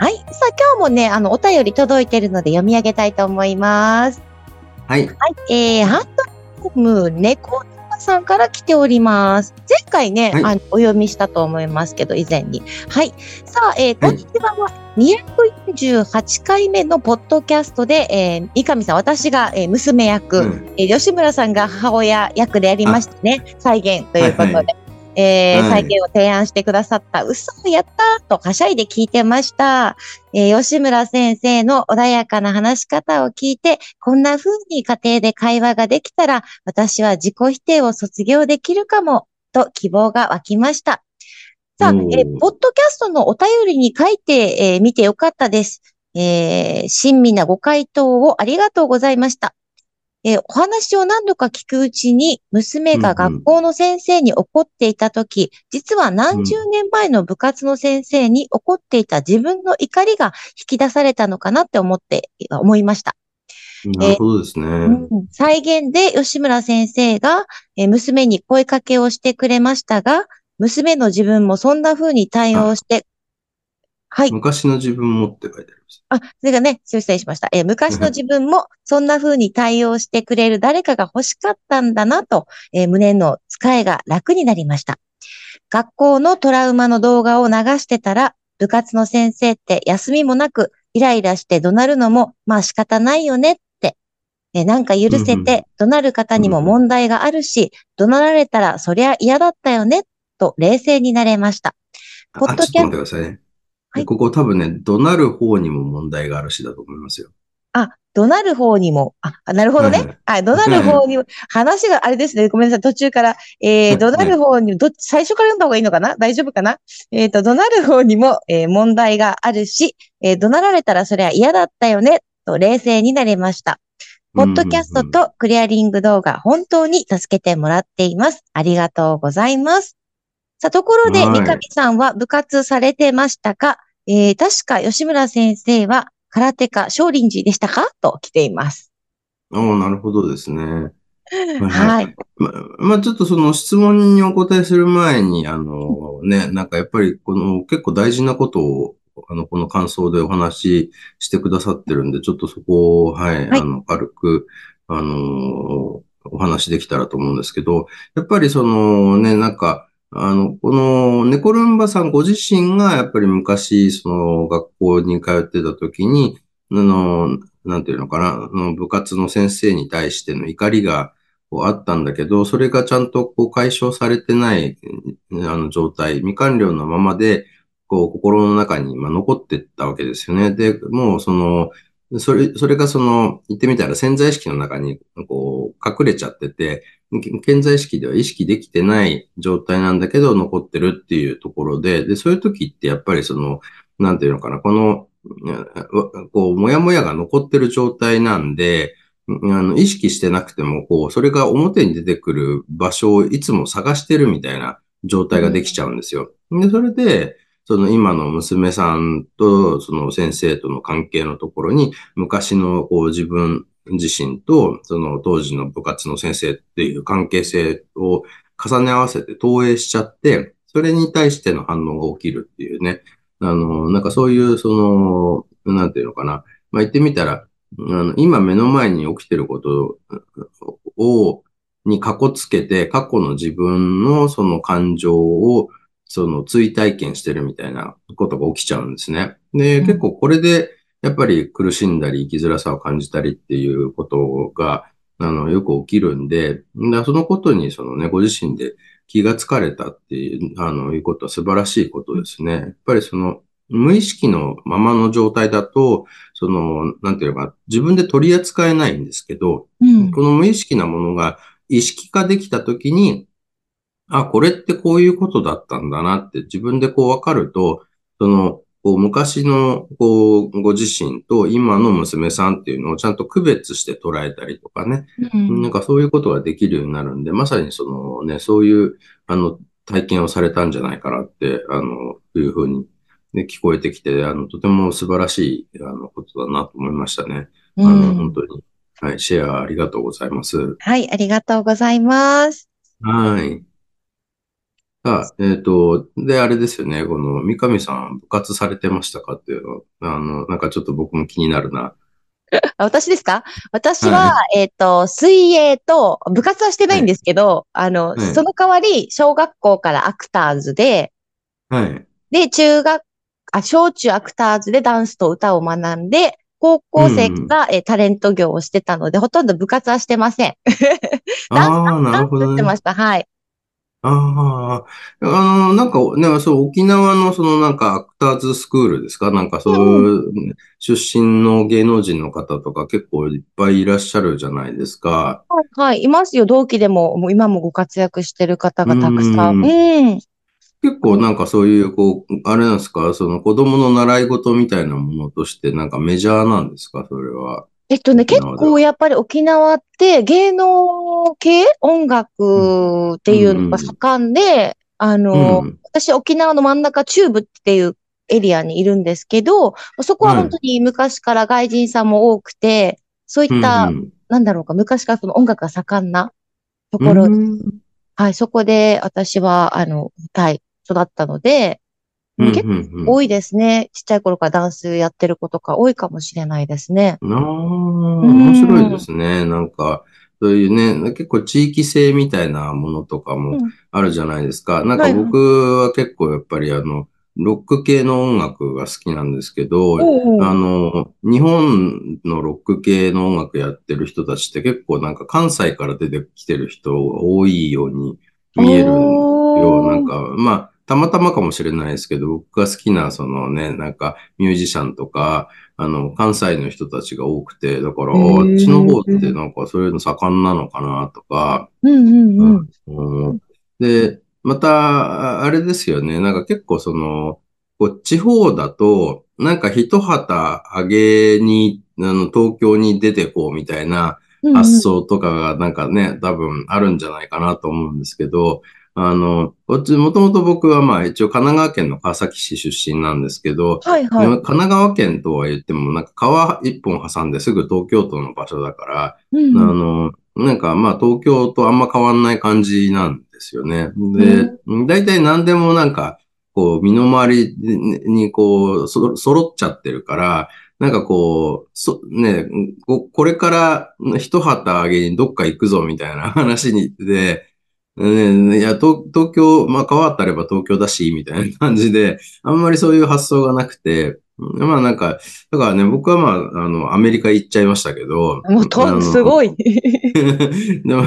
はいさあ今日もねあのお便り届いているので読み上げたいと思いますはいはいえー、ハンドム猫さんから来ております。前回ね、はい、あのお読みしたと思いますけど、以前に。はい。さあ、えー、こんにちは。248回目のポッドキャストで、えー、三上さん、私が、えー、娘役、うん、えー、吉村さんが母親役でやりましたね。再現ということで。はいはいえー、再現を提案してくださった、嘘をやったとはしゃいで聞いてました。えー、吉村先生の穏やかな話し方を聞いて、こんな風に家庭で会話ができたら、私は自己否定を卒業できるかも、と希望が湧きました。さあ、えー、ポッドキャストのお便りに書いて、えー、見てよかったです。えー、親身なご回答をありがとうございました。えー、お話を何度か聞くうちに、娘が学校の先生に怒っていたとき、うんうん、実は何十年前の部活の先生に怒っていた自分の怒りが引き出されたのかなって思って、思いました。なるほどですね。えーうん、再現で吉村先生が、えー、娘に声かけをしてくれましたが、娘の自分もそんな風に対応してはい。昔の自分もって書いてあります。あ、それがね、失礼しました。えー、昔の自分もそんな風に対応してくれる誰かが欲しかったんだなと、えー、胸の使いが楽になりました。学校のトラウマの動画を流してたら、部活の先生って休みもなくイライラして怒鳴るのも、まあ仕方ないよねって、えー、なんか許せて怒鳴る方にも問題があるし、怒鳴られたらそりゃ嫌だったよね、と冷静になれました。ポッドキャスト。はい、ここ多分ね、怒鳴る方にも問題があるしだと思いますよ。あ、怒鳴る方にも。あ、なるほどね。はい、怒鳴る方にも、話があれですね。ごめんなさい。途中から。えー、怒鳴る方に、ど、最初から読んだ方がいいのかな？大丈夫かな？えっ、ー、と、怒鳴る方にも、えー、問題があるし、えー、怒鳴られたらそれは嫌だったよね、と冷静になれました。ポッドキャストとクリアリング動画、本当に助けてもらっています。ありがとうございます。さあ、ところで、三上さんは部活されてましたか？えー、確か吉村先生は空手家少林寺でしたか？と来ています。ああ、なるほどですね。はい。ま、まあ、ちょっとその質問にお答えする前に、あのね、なんかやっぱりこの結構大事なことを、あの、この感想でお話ししてくださってるんで、ちょっとそこを、はい、はい、あの、軽く、あのお話できたらと思うんですけど、やっぱりそのね、なんか、あの、このネコルンバさんご自身がやっぱり昔、その学校に通ってた時に、あの、なんていうのかな、部活の先生に対しての怒りがこうあったんだけど、それがちゃんとこう解消されてないあの状態、未完了のままで、こう心の中に残ってったわけですよね。で、もうその、それ、それがその、言ってみたら潜在意識の中に、こう、隠れちゃってて、潜在意識では意識できてない状態なんだけど、残ってるっていうところで、で、そういう時ってやっぱりその、なんていうのかな、この、こう、もやもやが残ってる状態なんで、あの、意識してなくても、こう、それが表に出てくる場所をいつも探してるみたいな状態ができちゃうんですよ。で、それで、その今の娘さんとその先生との関係のところに、昔のこう自分自身とその当時の部活の先生っていう関係性を重ね合わせて投影しちゃって、それに対しての反応が起きるっていうね。あの、なんかそういう、その、なんていうのかな。まあ、言ってみたら、あの今目の前に起きてることを、に過去つけて、過去の自分のその感情をその追体験してるみたいなことが起きちゃうんですね。で、結構これで、やっぱり苦しんだり生きづらさを感じたりっていうことが、あの、よく起きるんで、そのことにそのね、ご自身で気がつかれたっていう、あの、いうことは素晴らしいことですね。やっぱりその、無意識のままの状態だと、その、なんていうか、自分で取り扱えないんですけど、うん、この無意識なものが意識化できたときに、あ、これってこういうことだったんだなって自分でこうわかると、その、こう昔のこうご自身と今の娘さんっていうのをちゃんと区別して捉えたりとかね、うん、なんかそういうことができるようになるんで、まさにそのね、そういうあの体験をされたんじゃないかなって、あの、いうふうに、ね、聞こえてきて、あの、とても素晴らしい、あの、ことだなと思いましたね。あの、本当に。はい、シェアありがとうございます。はい、ありがとうございます。はい。あ、えっ、ー、と、で、あれですよね、この、三上さん、部活されてましたかっていうの、あの、なんかちょっと僕も気になるな。私ですか？私は、はい、えっ、ー、と、水泳と、部活はしてないんですけど、はい、あの、はい、その代わり、小学校からアクターズで、はい。で、中学、あ、小中アクターズでダンスと歌を学んで、高校生が、うん、えタレント業をしてたので、ほとんど部活はしてません。ダンス、ダンスしてました。はい。ああ、あの、なんか、ね、そう、沖縄のそのなんかアクターズスクールですか？なんかそういう、出身の芸能人の方とか結構いっぱいいらっしゃるじゃないですか。はい、はい、いますよ。同期でも、もう今もご活躍してる方がたくさん。うん。結構なんかそういう、こう、あれなんですか、その子供の習い事みたいなものとしてなんかメジャーなんですか、それは。えっとね、結構やっぱり沖縄って芸能系音楽っていうのが盛んで、あの、うん、私沖縄の真ん中中部っていうエリアにいるんですけど、そこは本当に昔から外人さんも多くて、そういった、うん、なんだろうか、昔からその音楽が盛んなところ、うん、はい、そこで私は、あの、はい、育ったので、結構多いですね。ちっちゃい頃からダンスやってる子とか多いかもしれないですね。ああ、面白いですね。なんか、そういうね、結構地域性みたいなものとかもあるじゃないですか。うん、なんか僕は結構やっぱりあの、ロック系の音楽が好きなんですけど、あの、日本のロック系の音楽やってる人たちって結構なんか関西から出てきてる人多いように見えるよ。なんか、まあ、たまたまかもしれないですけど、僕が好きな、そのね、なんか、ミュージシャンとか、あの、関西の人たちが多くて、だから、あっちの方ってなんかそういうの盛んなのかなとか、で、また、あれですよね、なんか結構その、こう地方だと、なんか一旗上げに、あの、東京に出てこうみたいな発想とかがなんかね、多分あるんじゃないかなと思うんですけど、あの、こっち、もともと僕はまあ一応神奈川県の川崎市出身なんですけど、はいはい、神奈川県とは言ってもなんか川一本挟んですぐ東京都の場所だから、うん、あの、なんかまあ東京とあんま変わんない感じなんですよね。で、大体何でもなんか、こう、身の回りにこう、そ揃っちゃってるから、なんかこう、そ、ね、ここれから一旗あげにどっか行くぞみたいな話にで、ね、いや東、東京、まあ川たれば東京だし、みたいな感じで、あんまりそういう発想がなくて、まあなんか、だからね、僕はまあ、あの、アメリカ行っちゃいましたけど。もうと、すごい。でも、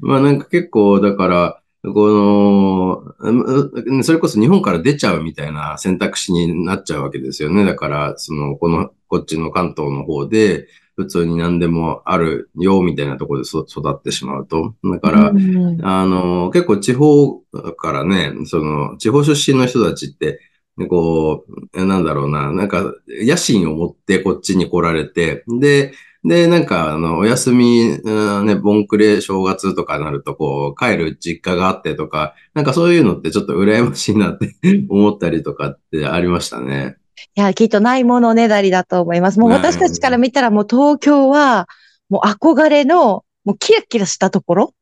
まあなんか結構、だから、この、それこそ日本から出ちゃうみたいな選択肢になっちゃうわけですよね。だから、その、この、こっちの関東の方で、普通に何でもあるよ、みたいなところで育ってしまうと。だから、うん、あの、結構地方からね、その、地方出身の人たちって、こう、なんだろうな、なんか、野心を持ってこっちに来られて、で、で、なんか、あの、お休み、ね、ボンクレ正月とかなると、こう、帰る実家があってとか、なんかそういうのってちょっと羨ましいなって思ったりとかってありましたね。いや、きっとないものねだりだと思います。もう私たちから見たらもう東京は、もう憧れの、もうキラキラしたところ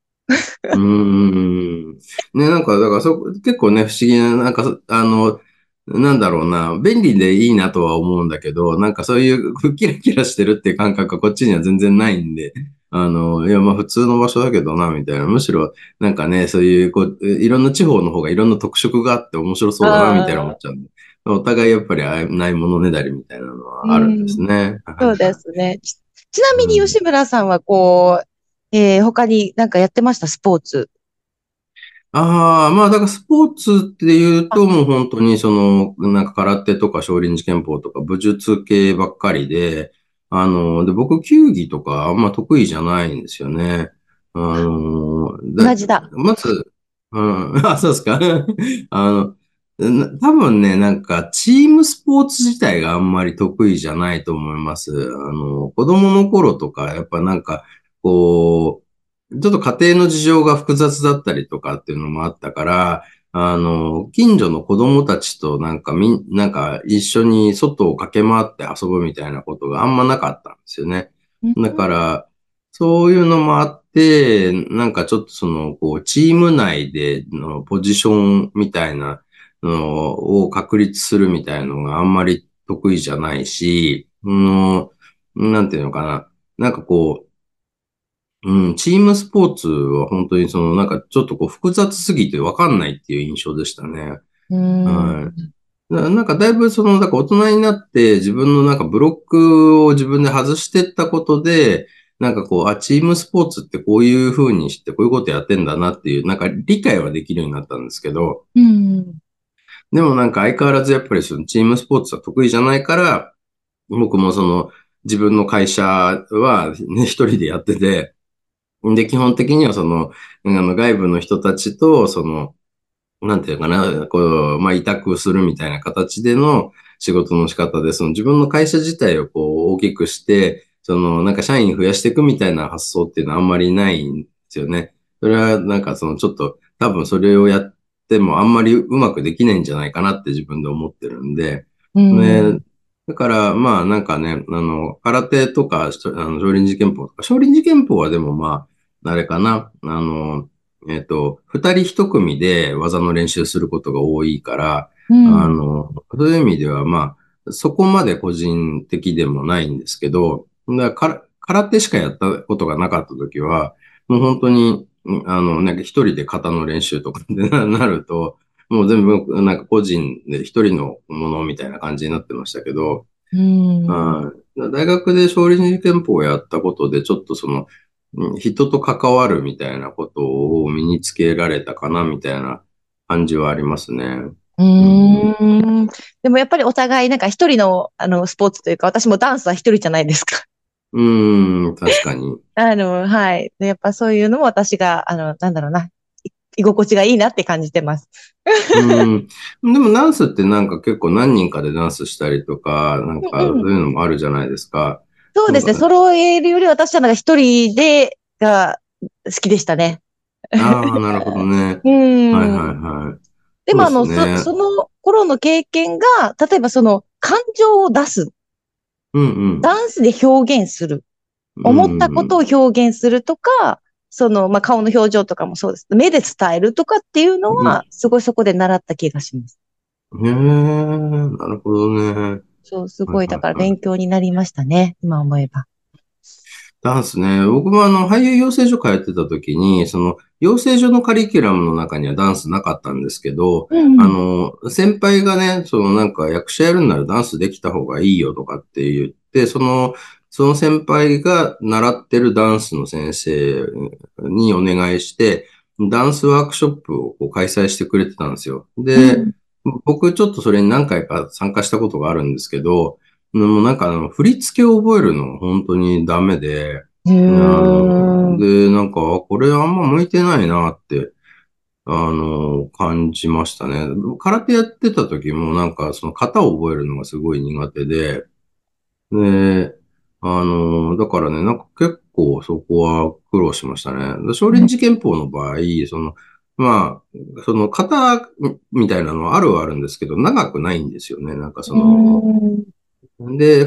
うん。ね、なんか、だからそ、結構ね、不思議な、なんか、あの、なんだろうな、便利でいいなとは思うんだけど、なんかそういうキラキラしてるっていう感覚がこっちには全然ないんで、あの、いや、まあ普通の場所だけどな、みたいな。むしろ、なんかね、そういう、こう、いろんな地方の方がいろんな特色があって面白そうだな、みたいな思っちゃうんで。お互いやっぱりないものねだりみたいなのはあるんですね。うん、そうですね。ちなみに吉村さんはこう、えー、他になんかやってました？スポーツ。ああ、まあだからスポーツって言うともう本当にその、なんか空手とか少林寺拳法とか武術系ばっかりで、あの、で、僕球技とかあんま得意じゃないんですよね。あの、同じだ。まず、うん、あ、そうですか。あの、多分ね、なんか、チームスポーツ自体があんまり得意じゃないと思います。あの、子供の頃とか、やっぱなんか、こう、ちょっと家庭の事情が複雑だったりとかっていうのもあったから、あの、近所の子供たちとなんかみん、なんか一緒に外を駆け回って遊ぶみたいなことがあんまなかったんですよね。だから、そういうのもあって、なんかちょっとその、こう、チーム内でのポジションみたいなのを確立するみたいなのがあんまり得意じゃないし、うん、なんていうのかな。なんかこう、うん、チームスポーツは本当にそのなんかちょっとこう複雑すぎてわかんないっていう印象でしたね。うん、はい。なんかだいぶその、なんか大人になって自分のなんかブロックを自分で外していったことで、なんかこう、あ、チームスポーツってこういう風にしてこういうことやってんだなっていう、なんか理解はできるようになったんですけど、うん、でもなんか相変わらずやっぱりそのチームスポーツは得意じゃないから、僕もその自分の会社はね、一人でやってて、で、基本的にはその、あの、外部の人たちと、その、なんていうかな、こう、まあ、委託するみたいな形での仕事の仕方で、その自分の会社自体をこう、大きくして、その、なんか社員増やしていくみたいな発想っていうのはあんまりないんですよね。それは、なんかその、ちょっと、多分それをやってもあんまりうまくできないんじゃないかなって自分で思ってるんで、うん、ね、だから、まあなんかね、あの、空手とか、あの少林寺拳法とか、少林寺拳法はでもまあ、あれかな、あの、えっ、ー、と、二人一組で技の練習することが多いから、うん、あの、そういう意味では、まあ、そこまで個人的でもないんですけど、だから空手しかやったことがなかった時は、もう本当に、あの、なんか一人で型の練習とかで なると、もう全部なんか個人で一人のものみたいな感じになってましたけど、うん、大学で少林寺拳法をやったことで、ちょっとその、人と関わるみたいなことを身につけられたかなみたいな感じはありますね。うん。でもやっぱりお互いなんか一人のあのスポーツというか、私もダンスは一人じゃないですか。うん、確かに。あの、はい。やっぱそういうのも私が、あの、なんだろうな、居心地がいいなって感じてます。うん。でもダンスってなんか結構何人かでダンスしたりとか、なんかそういうのもあるじゃないですか。そうですね。揃えるより私はなんか一人でが好きでしたね。ああ、なるほどね。うん。はいはいはい。でもあの、そ、ね、その頃の経験が、例えばその感情を出す。うんうん。ダンスで表現する。思ったことを表現するとか、その、まあ、顔の表情とかもそうです。目で伝えるとかっていうのは、すごいそこで習った気がします。へえ、なるほどね。そう、すごい、だから勉強になりましたね、今思えば。ダンスね。僕もあの、俳優養成所通ってた時に、その、養成所のカリキュラムの中にはダンスなかったんですけど、うん、あの、先輩がね、そのなんか役者やるんならダンスできた方がいいよとかって言って、その、その先輩が習ってるダンスの先生にお願いして、ダンスワークショップをこう開催してくれてたんですよ。で、うん僕ちょっとそれに何回か参加したことがあるんですけど、もうなんかあの、振り付けを覚えるの本当にダメで、で、なんか、これあんま向いてないなって、あの、感じましたね。空手やってた時もなんかその型を覚えるのがすごい苦手で、で、あの、だからね、なんか結構そこは苦労しましたね。少林寺拳法の場合、その、まあ、その型みたいなのはあるはあるんですけど、長くないんですよね。なんかその、で、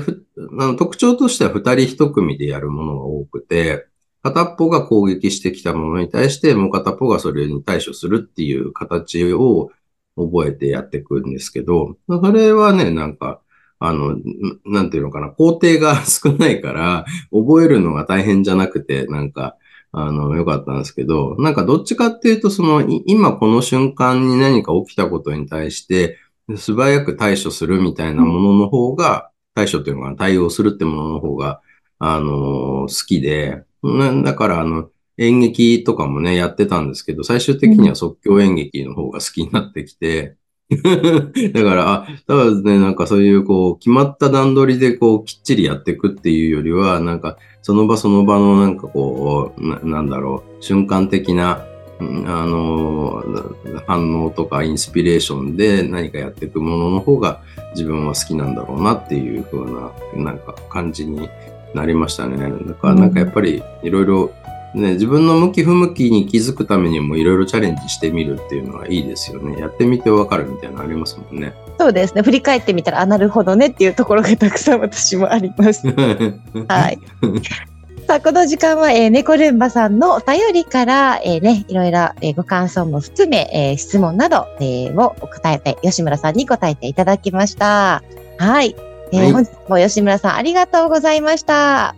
あの特徴としては二人一組でやるものが多くて、片っぽが攻撃してきたものに対して、もう片っぽがそれに対処するっていう形を覚えてやっていくんですけど、それはね、なんか、あの、なんていうのかな、工程が少ないから、覚えるのが大変じゃなくて、なんか、あの、良かったんですけど、なんかどっちかっていうと、その、今この瞬間に何か起きたことに対して、素早く対処するみたいなものの方が、対処っていうのが対応するってものの方が、あの、好きで、だから、あの、演劇とかもね、やってたんですけど、最終的には即興演劇の方が好きになってきて、だから、あ、ただね、なんかそういうこう、決まった段取りでこう、きっちりやっていくっていうよりは、なんか、その場その場のなんかこう、ななんだろう、瞬間的な、あの、反応とかインスピレーションで何かやっていくものの方が自分は好きなんだろうなっていう風な、なんか感じになりましたね。だからなんかやっぱりいろいろね、自分の向き不向きに気づくためにもいろいろチャレンジしてみるっていうのはいいですよね。やってみてわかるみたいなのありますもんね。そうですね。振り返ってみたら、あ、なるほどねっていうところがたくさん私もあります。はい。さあ、この時間は、えー、猫ルンバさんのお便りから、えー、ね、いろいろ、えー、ご感想も含め、えー、質問など、えー、を答えて、吉村さんに答えていただきました。はい。えー、はい、本日も吉村さんありがとうございました。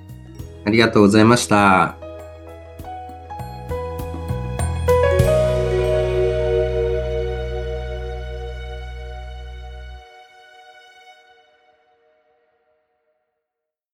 ありがとうございました。